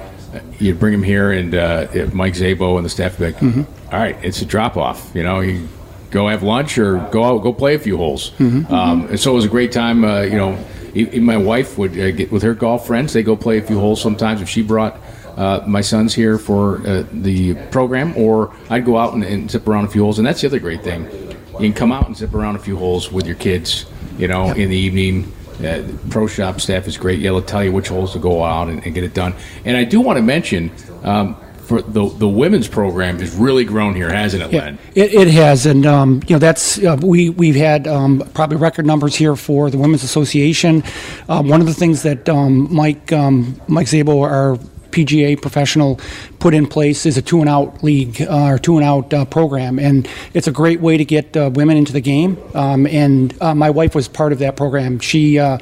you'd bring him here, and uh, Mike Zabo and the staff would be like, "All right, it's a drop off. You know, you go have lunch or go out, go play a few holes." Um, and so it was a great time. Uh, you know, even my wife would uh, get with her golf friends. They go play a few holes sometimes. If she brought uh, my sons here for uh, the program, or I'd go out and, and zip around a few holes. And that's the other great thing. You can come out and zip around a few holes with your kids, you know, in the evening. Uh, the pro shop staff is great. They'll tell you which holes to go out and, and get it done. And I do want to mention, um, for the the women's program has really grown here, hasn't it, Len? It, it has, and um, you know that's uh, we we've had um, probably record numbers here for the Women's Association. Uh, one of the things that um, Mike um, Mike Zabo, our PGA professional, put in place is a two and out league uh, or two and out uh, program, and it's a great way to get uh, women into the game. Um, and uh, my wife was part of that program. She uh,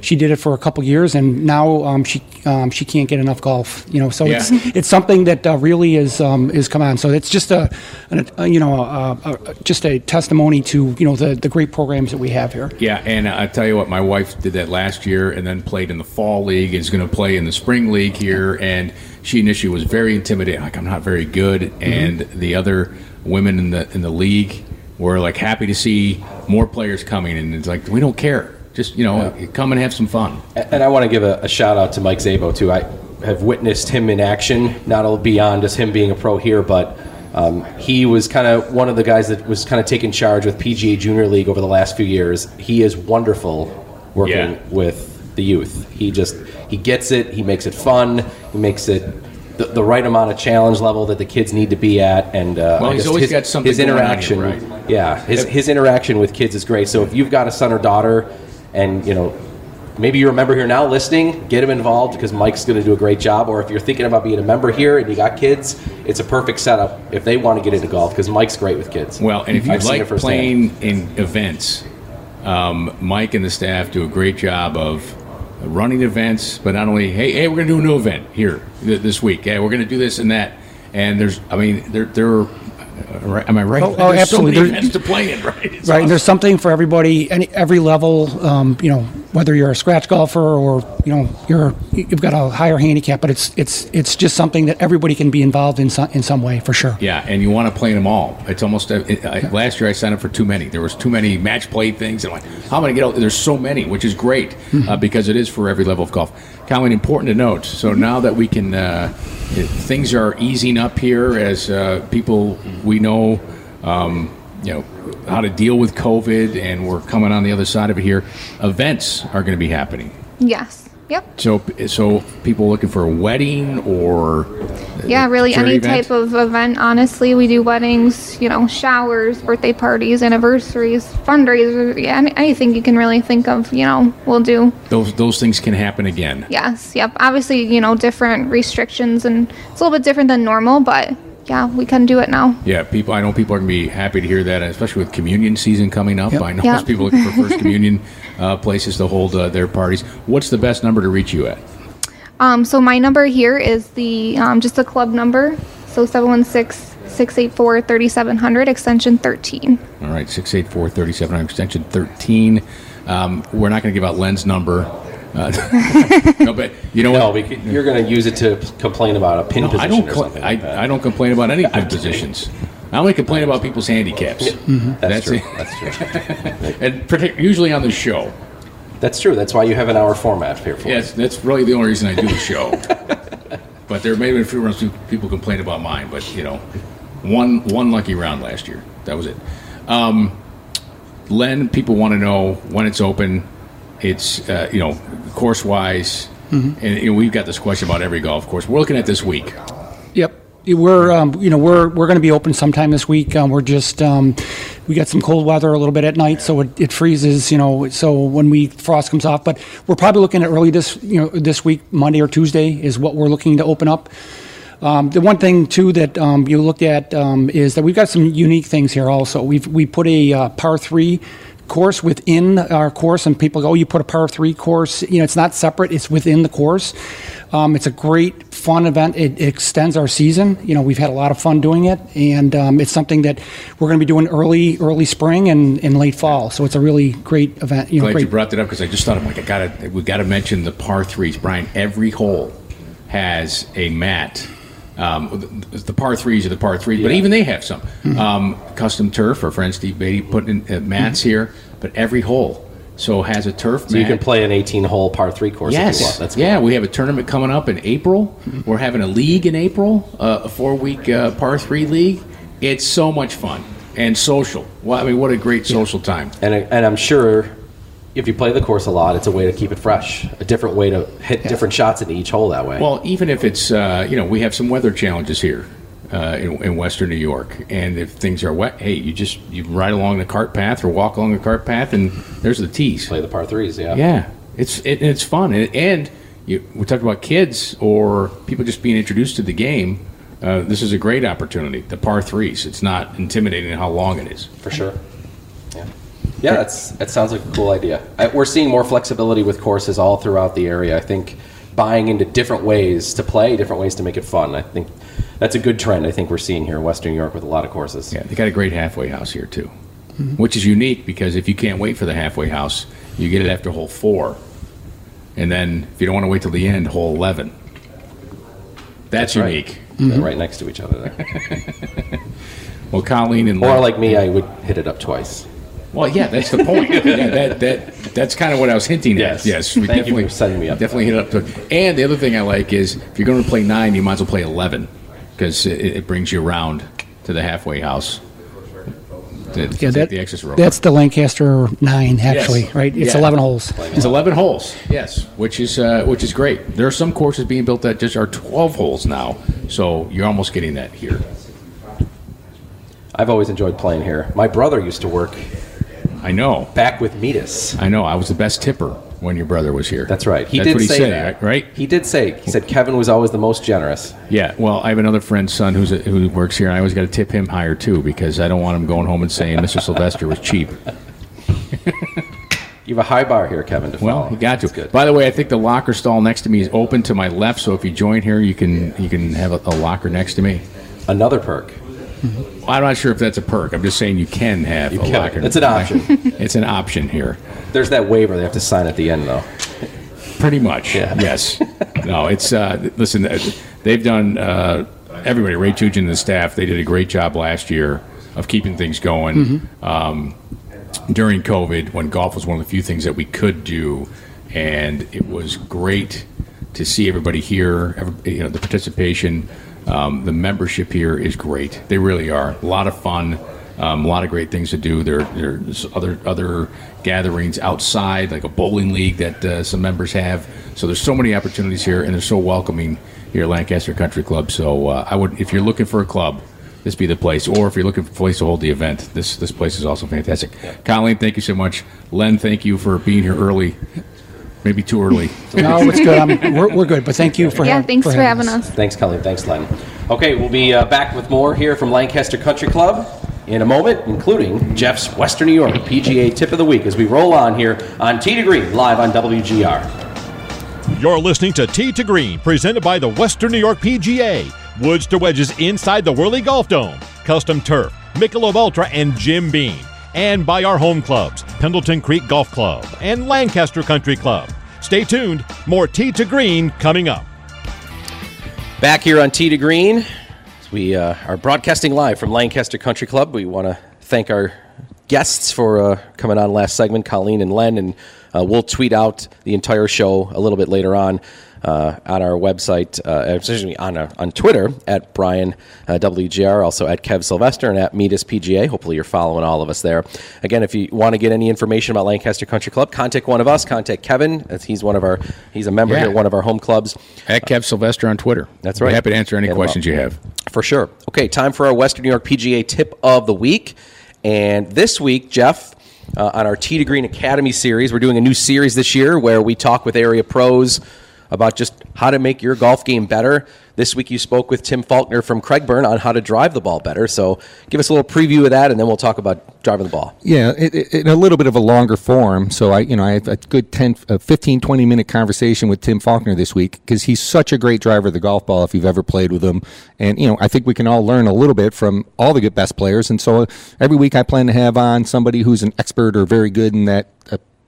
she did it for a couple years, and now um, she um, she can't get enough golf. You know, so Yeah. it's it's something that uh, really is um, is come on. So it's just a, an, a you know a, a, just a testimony to you know the the great programs that we have here. Yeah, and I tell you what, my wife did that last year, and then played in the fall league. Is going to play in the spring league here, and she initially was very intimidated. Like I'm not very good, Mm-hmm. and the other women in the in the league were like happy to see more players coming, and it's like we don't care. Just you know, come and have some fun. And I want to give a, a shout out to Mike Zabo too. I have witnessed him in action, not all beyond just him being a pro here, but um, he was kind of one of the guys that was kind of taking charge with PGA Junior League over the last few years. He is wonderful working Yeah. with the youth. He just he gets it. He makes it fun. He makes it. The, the right amount of challenge level that the kids need to be at, and uh, Well, he's always his, got something his going on here, interaction, right? yeah, his, his interaction with kids is great. So if you've got a son or daughter, and you know maybe you're a member here now listening, get him involved because Mike's going to do a great job. Or if you're thinking about being a member here and you got kids, it's a perfect setup if they want to get into golf because Mike's great with kids. Well, and if you I've seen like it playing in events, um, Mike and the staff do a great job of running events. But not only, hey, hey, we're going to do a new event here th- this week. Hey, we're going to do this and that. And there's, I mean, there, there. Are, right, am I right? Oh, oh, absolutely. So many There- to play in, right? It's right, and there's something for everybody, any every level. Um, you know, whether you're a scratch golfer or you know you're you've got a higher handicap, but it's it's it's just something that everybody can be involved in some in some way for sure. Yeah, and you want to play them all. It's almost uh, it, I, last year I signed up for too many. There was too many match play things, and I'm like, how am I going to get out? There's so many, which is great uh, because it is for every level of golf. Colin, important to note. So now that we can, uh, things are easing up here as uh, people we know, um, you know, how to deal with COVID, and we're coming on the other side of it here. Events are going to be happening. Yes. Yep. So, so people looking for a wedding or Yeah, really any event? type of event. Honestly, we do weddings, you know, showers, birthday parties, anniversaries, fundraisers. Yeah, any- anything you can really think of, you know, we'll do. those those things can happen again. Yes. Yep. Obviously, you know, different restrictions, and it's a little bit different than normal, but yeah, we can do it now. Yeah, people. I know people are going to be happy to hear that, especially with communion season coming up. Yep. I know Yep. most people looking for first [LAUGHS] communion uh, places to hold uh, their parties. What's the best number to reach you at? Um, so my number here is the um, just a club number. So 716-684-3700, extension 13. All right, 684-37 extension 13. Um, we're not going to give out Len's number. Uh, [LAUGHS] no, but you know No, what? we you're going to use it to complain about a pin No, I position don't. or Cl- something. I, like that. I don't complain about any [LAUGHS] pin positions. I only complain about people's handicaps. That's, true. it. That's true. [LAUGHS] and partic- usually on the show. That's true. That's why you have an hour format here for. Yes, that's really the only reason I do the show. but there may have been a few rounds people complain about mine, but you know, one one lucky round last year. That was it. Um, Len, people want to know when it's open. It's uh, you know course wise, and you know, we've got this question about every golf course. We're looking at this week. Yep. We're, um, you know, we're we're going to be open sometime this week. Um, we're just um, we got some cold weather a little bit at night, so it, it freezes. You know, so when we frost comes off, but we're probably looking at early this you know this week, Monday or Tuesday is what we're looking to open up. Um, the one thing too that um, you looked at um, is that we've got some unique things here. Also, we've we put a uh, par three course within our course, and people go, "Oh, you put a par three course." You know, it's not separate; it's within the course. Um, it's a great, fun event. It, extends our season. You know, we've had a lot of fun doing it, and um, it's something that we're going to be doing early, early spring and, and late fall. So it's a really great event. You know, Glad great. you brought that up because I just thought I'm like I gotta we gotta mention the par threes, Brian. Every hole has a mat. Um, the, the par threes are the par threes, but even they have some Mm-hmm. um, custom turf. Our friend Steve Beatty put in uh, mats here, but every hole so has a turf So mat. you can play an 18 hole par three course if you Yes. want. That's yeah, we have a tournament coming up in April. Mm-hmm. We're having a league in April, uh, a four week uh, par three league. It's so much fun and social. Well, I mean, what a great social time. And, and I'm sure if you play the course a lot, it's a way to keep it fresh, a different way to hit different shots into each hole that way. Well, even if it's uh, you know we have some weather challenges here uh, in, in Western New York, and if things are wet, hey, you just you ride along the cart path or walk along the cart path, and there's the tees. play the par threes, yeah. Yeah, it's it, it's fun, and, and you, we talked about kids or people just being introduced to the game. Uh, this is a great opportunity. The par threes. It's not intimidating how long it is. For sure. Yeah. That's that sounds like a cool idea. I, we're seeing more flexibility with courses all throughout the area. I think buying into different ways to play, different ways to make it fun. I think that's a good trend. I think we're seeing here in Western New York with a lot of courses. Yeah, they got a great halfway house here too, which is unique because if you can't wait for the halfway house, you get it after hole four, and then if you don't want to wait till the end, hole eleven. That's, That's right. unique. They're right next to each other there. [LAUGHS] Well, Colleen and or like me, I would hit it up twice. Well, yeah, that's the point. [LAUGHS] yeah, that, that that's kind of what I was hinting Yes. at. Yes, we Thank you for setting me up. Definitely hit up to. And the other thing I like is if you're going to play nine, you might as well play eleven because it, it brings you around to the halfway house. To, to Yeah, take that, the excess row. that's the Lancaster nine, actually, Yes. right? It's Yeah. 11 holes. It's 11 holes. Yes, which is uh, which is great. There are some courses being built that just are 12 holes now, so you're almost getting that here. I've always enjoyed playing here. My brother used to work I know. back with Mietus. I know. I was the best tipper when your brother was here. That's right. He That's did what he say said, that, right? He did say. He said Kevin was always the most generous. Yeah, well, I have another friend's son who's a, who works here, and I always got to tip him higher too because I don't want him going home and saying Mr. [LAUGHS] Sylvester was cheap. You have a high bar here, Kevin. To Well, follow. you got to. That's good. By the way, I think the locker stall next to me is open to my left, so if you join here, you can you can have a, a locker next to me. Another perk. I'm not sure if that's a perk. I'm just saying you can have You a can. locker. It's an option. [LAUGHS] it's an option here. There's that waiver they have to sign at the end, though. Pretty much. Yeah. [LAUGHS] Yes. no, it's uh, listen. uh, They've done uh, everybody. Ray Tuchin and the staff. They did a great job last year of keeping things going um, during COVID when golf was one of the few things that we could do, and it was great to see everybody here. Every, you know, the participation, um, the membership here is great. They really are a lot of fun. Um, a lot of great things to do. There, there's other other gatherings outside, like a bowling league that uh, some members have. So there's so many opportunities here, and they're so welcoming here at Lancaster Country Club. So uh, I would, if you're looking for a club, this be the place. Or if you're looking for a place to hold the event, this this place is also fantastic. Colleen, thank you so much. Len, thank you for being here early. Maybe too early. No, it's good. I'm, we're, we're good, but thank you for Yeah, having thanks for having us. Thanks, Colleen. Thanks, Len. Okay, we'll be uh, back with more here from Lancaster Country Club in a moment, including Jeff's Western New York PGA Tip of the Week as we roll on here on Tee to Green live on WGR. You're listening to Tee to Green, presented by the Western New York PGA. Woods to wedges inside the Whirly Golf Dome, custom turf, Michelob Ultra, and Jim Beam. And by our home clubs, Pendleton Creek Golf Club and Lancaster Country Club. Stay tuned, more Tee to Green coming up. Back here on Tee to Green, we uh, are broadcasting live from Lancaster Country Club. We want to thank our guests for uh, coming on last segment, Colleen and Len, and uh, we'll tweet out the entire show a little bit later on uh, on our website, uh, excuse me, on, uh, on Twitter at Brian uh, WGR, also at Kev Sylvester and at Mietus PGA. Hopefully, you're following all of us there. Again, if you want to get any information about Lancaster Country Club, contact one of us. Contact Kevin, as he's one of our he's a member Yeah. here, at one of our home clubs. At Kev Sylvester on Twitter. That's We're right. happy to answer any questions you have. For sure. Okay, time for our Western New York PGA tip of the week. And this week, Jeff, uh, on our Tee to Green Academy series, we're doing a new series this year where we talk with area pros about just how to make your golf game better. This week, you spoke with Tim Faulkner from Crag Burn on how to drive the ball better. So give us a little preview of that, and then we'll talk about driving the ball. Yeah, it, it, in a little bit of a longer form. So I, you know, I have a good 10, uh, 15, 20 minute conversation with Tim Faulkner this week because he's such a great driver of the golf ball. If you've ever played with him, and you know, I think we can all learn a little bit from all the good best players. And so uh, every week I plan to have on somebody who's an expert or very good in that.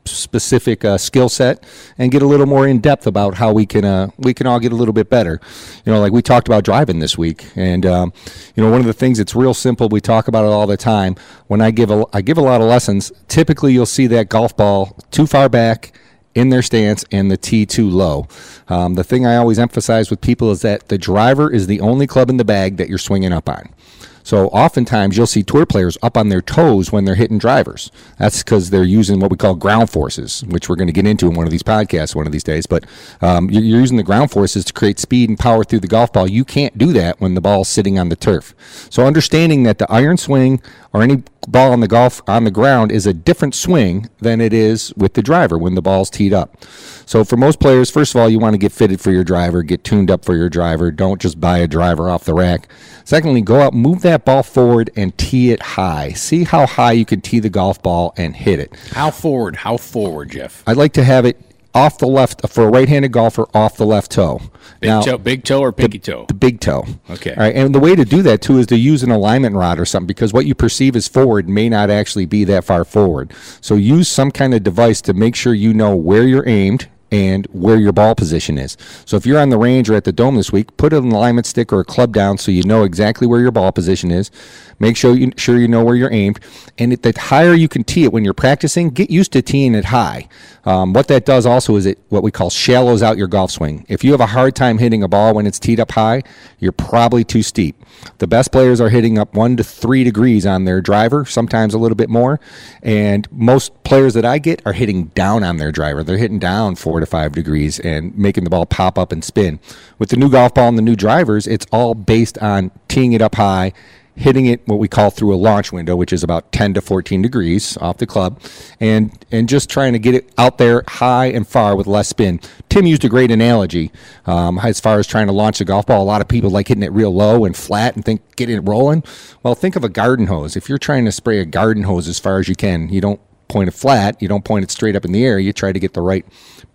Specific uh, skill set and get a little more in depth about how we can uh, we can all get a little bit better. You know, like we talked about driving this week, and um, you know, one of the things that's real simple. We talk about it all the time. When I give a I give a lot of lessons. Typically, you'll see that golf ball too far back in their stance and the tee too low. Um, the thing I always emphasize with people is that the driver is the only club in the bag that you're swinging up on. So oftentimes you'll see tour players up on their toes when they're hitting drivers. That's because they're using what we call ground forces, which we're going to get into in one of these podcasts one of these days. But um, you're, you're using the ground forces to create speed and power through the golf ball. You can't do that when the ball's sitting on the turf. So understanding that the iron swing or any ball on the golf on the ground is a different swing than it is with the driver when the ball's teed up. So for most players, first of all, you want to get fitted for your driver, get tuned up for your driver. Don't just buy a driver off the rack. Secondly, go out, move that ball forward and tee it high. See how high you can tee the golf ball and hit it. How forward? How forward, Jeff? I'd like to have it off the left uh, for a right-handed golfer off the left toe. Big toe, big toe or pinky toe? The big toe. Okay. All right, and the way to do that too is to use an alignment rod or something because what you perceive as forward may not actually be that far forward. So use some kind of device to make sure you know where you're aimed and where your ball position is. So if you're on the range or at the dome this week, put an alignment stick or a club down so you know exactly where your ball position is. Make sure you sure you know where you're aimed, and the higher you can tee it when you're practicing, get used to teeing it high. Um, what that does also is it what we call shallows out your golf swing. If you have a hard time hitting a ball when it's teed up high, you're probably too steep. The best players are hitting up one to three degrees on their driver, sometimes a little bit more. And most players that I get are hitting down on their driver. They're hitting down four to five degrees and making the ball pop up and spin. With the new golf ball and the new drivers, it's all based on teeing it up high hitting it what we call through a launch window, which is about 10 to 14 degrees off the club, and and just trying to get it out there high and far with less spin. Tim used a great analogy um, as far as trying to launch a golf ball. A lot of people like hitting it real low and flat and think getting it rolling. Well, think of a garden hose. If you're trying to spray a garden hose as far as you can, you don't point it flat, you don't point it straight up in the air. You try to get the right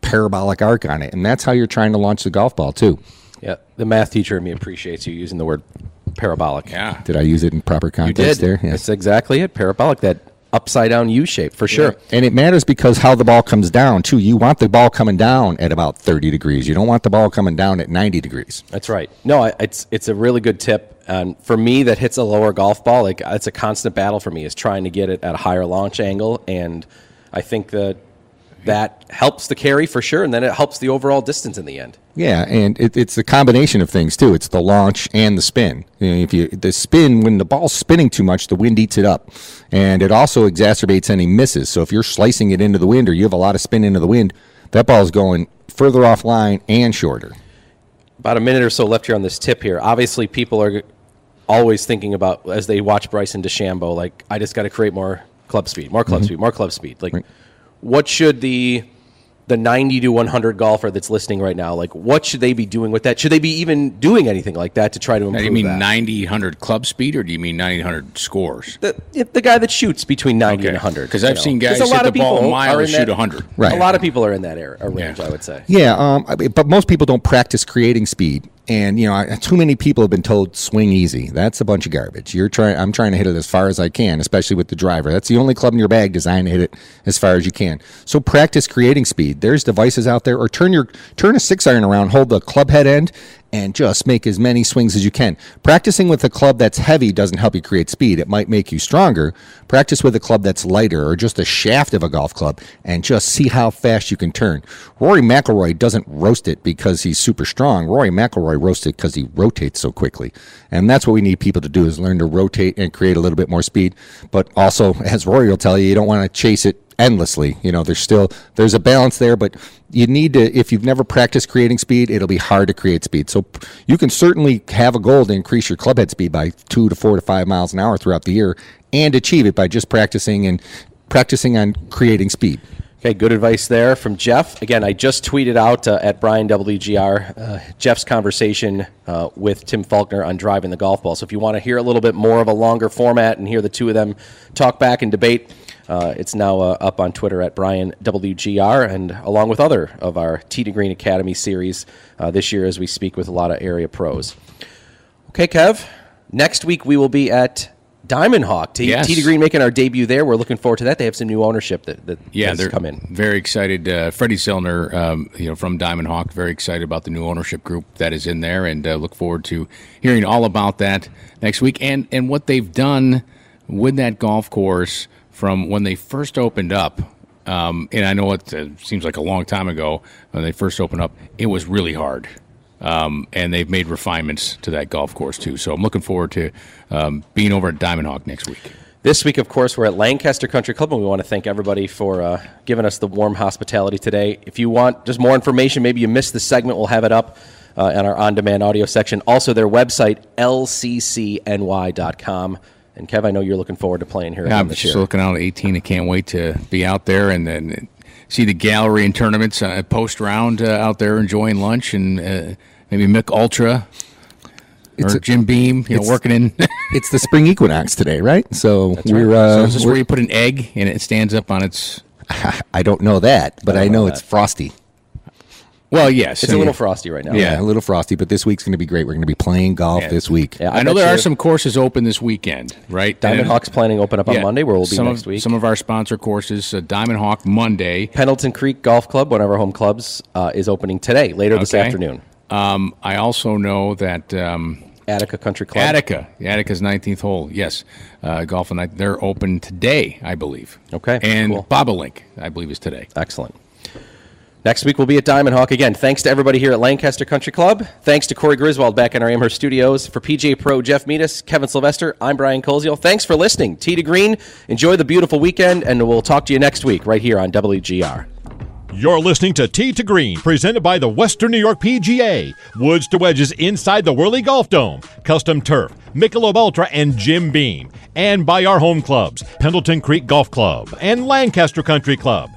parabolic arc on it, and that's how you're trying to launch the golf ball too. Yeah, the math teacher in me appreciates you using the word parabolic. Yeah. Did I use it in proper You context did. there? Yeah. That's exactly it. Parabolic, that upside down U shape for sure. And it matters because how the ball comes down too. You want the ball coming down at about 30 degrees. You don't want the ball coming down at 90 degrees. That's right. No, it's it's a really good tip. And for me, that hits a lower golf ball. Like it's a constant battle for me is trying to get it at a higher launch angle, and I think that that helps the carry for sure, and then it helps the overall distance in the end. Yeah, and it, it's a combination of things too. It's the launch and the spin. You know, if you the spin when the ball's spinning too much, the wind eats it up, and it also exacerbates any misses. So if you're slicing it into the wind or you have a lot of spin into the wind, that ball is going further offline and shorter. About a minute or so left here on this tip here. Obviously, people are always thinking about as they watch Bryson DeChambeau, like I just got to create more club speed, more club Mhm. speed, more club speed. Like, what should the the 90 to 100 golfer that's listening right now, like, what should they be doing with that? Should they be even doing anything like that to try to Now, improve do you mean that? 90, 100 club speed, or do you mean 90, 100 scores? The, the guy that shoots between 90 and 100. Because I've know. seen guys a lot hit of the ball a people mile are and in shoot that- 100. Right. A lot of people are in that area, range, I would say. Yeah, um, but most people don't practice creating speed, and you know, too many people have been told swing easy. That's a bunch of garbage. You're trying. I'm trying to hit it as far as I can, especially with the driver. That's the only club in your bag designed to hit it as far as you can. So practice creating speed. There's devices out there, or turn your turn a six iron around, hold the club head end, and just make as many swings as you can. Practicing with a club that's heavy doesn't help you create speed. It might make you stronger. Practice with a club that's lighter or just a shaft of a golf club and just see how fast you can turn. Rory McIlroy doesn't roast it because he's super strong. Rory McIlroy roasts it because he rotates so quickly. And that's what we need people to do is learn to rotate and create a little bit more speed. But also, [LAUGHS] as Rory will tell you, you don't want to chase it endlessly. You know, there's still there's a balance there, but you need to if you've never practiced creating speed, it'll be hard to create speed. So you can certainly have a goal to increase your club head speed by 2 to 4 to 5 miles an hour throughout the year and achieve it by just practicing and practicing on creating speed. Okay, good advice there from Jeff. Again, I just tweeted out uh, at Brian WGR uh, Jeff's conversation uh, with Tim Faulkner on driving the golf ball. So if you want to hear a little bit more of a longer format and hear the two of them talk back and debate, uh, it's now uh, up on Twitter at Brian WGR and along with other of our Tee to Green Academy series uh, this year as we speak with a lot of area pros. Okay, Kev. Next week we will be at Diamond Hawk. T, Yes. Tee to Green making our debut there. We're looking forward to that. They have some new ownership that, that Yeah, has they're come in. very excited. Uh, Freddie Zellner, um, you know, from Diamond Hawk, very excited about the new ownership group that is in there, and uh, look forward to hearing all about that next week and and what they've done with that golf course from when they first opened up. Um, and I know it uh, seems like a long time ago when they first opened up. It was really hard. Um, and they've made refinements to that golf course too. So I'm looking forward to um, being over at Diamond Hawk next week. This week, of course, we're at Lancaster Country Club, and we want to thank everybody for uh, giving us the warm hospitality today. If you want just more information, maybe you missed the segment, we'll have it up uh, in our on demand audio section. Also, their website, lccny.com. And Kev, I know you're looking forward to playing here Yeah, again I'm this just year. looking out at 18. I can't wait to be out there and then see the gallery and tournaments uh, post round uh, out there enjoying lunch and uh, maybe Mick Ultra It's or a- Jim Beam, you know, it's- working in. [LAUGHS] it's the spring equinox today, right? So That's we're. right. Uh, so is this we're- where you put an egg and it stands up on its? [LAUGHS] I don't know that, but I I, know, know it's frosty. Well, yes, It's a little frosty right now. Yeah, a little frosty, but this week's going to be great. We're going to be playing golf Yeah. this week. Yeah, I, know bet there are some courses open this weekend, right? Diamond Hawk's planning to open up on Yeah, Monday, where we'll be some next of, week. Some of our sponsor courses, uh, Diamond Hawk Monday. Pendleton Creek Golf Club, one of our home clubs, uh, is opening today, later this Okay. afternoon. Um, I also know that um, Attica Country Club. Attica, Attica's 19th hole, yes, uh, golf and night. They're open today, I believe. Okay, and cool. Bobolink, I believe, is today. Excellent. Next week we'll be at Diamond Hawk again. Thanks to everybody here at Lancaster Country Club. Thanks to Corey Griswold back in our Amherst studios. For PGA Pro Jeff Mietus, Kevin Sylvester, I'm Brian Koziol. Thanks for listening. Tee to Green. Enjoy the beautiful weekend, and we'll talk to you next week right here on WGR. You're listening to Tee to Green, presented by the Western New York PGA. Woods to wedges inside the Whirly Golf Dome. Custom turf, Michelob Ultra, and Jim Beam. And by our home clubs, Pendleton Creek Golf Club and Lancaster Country Club.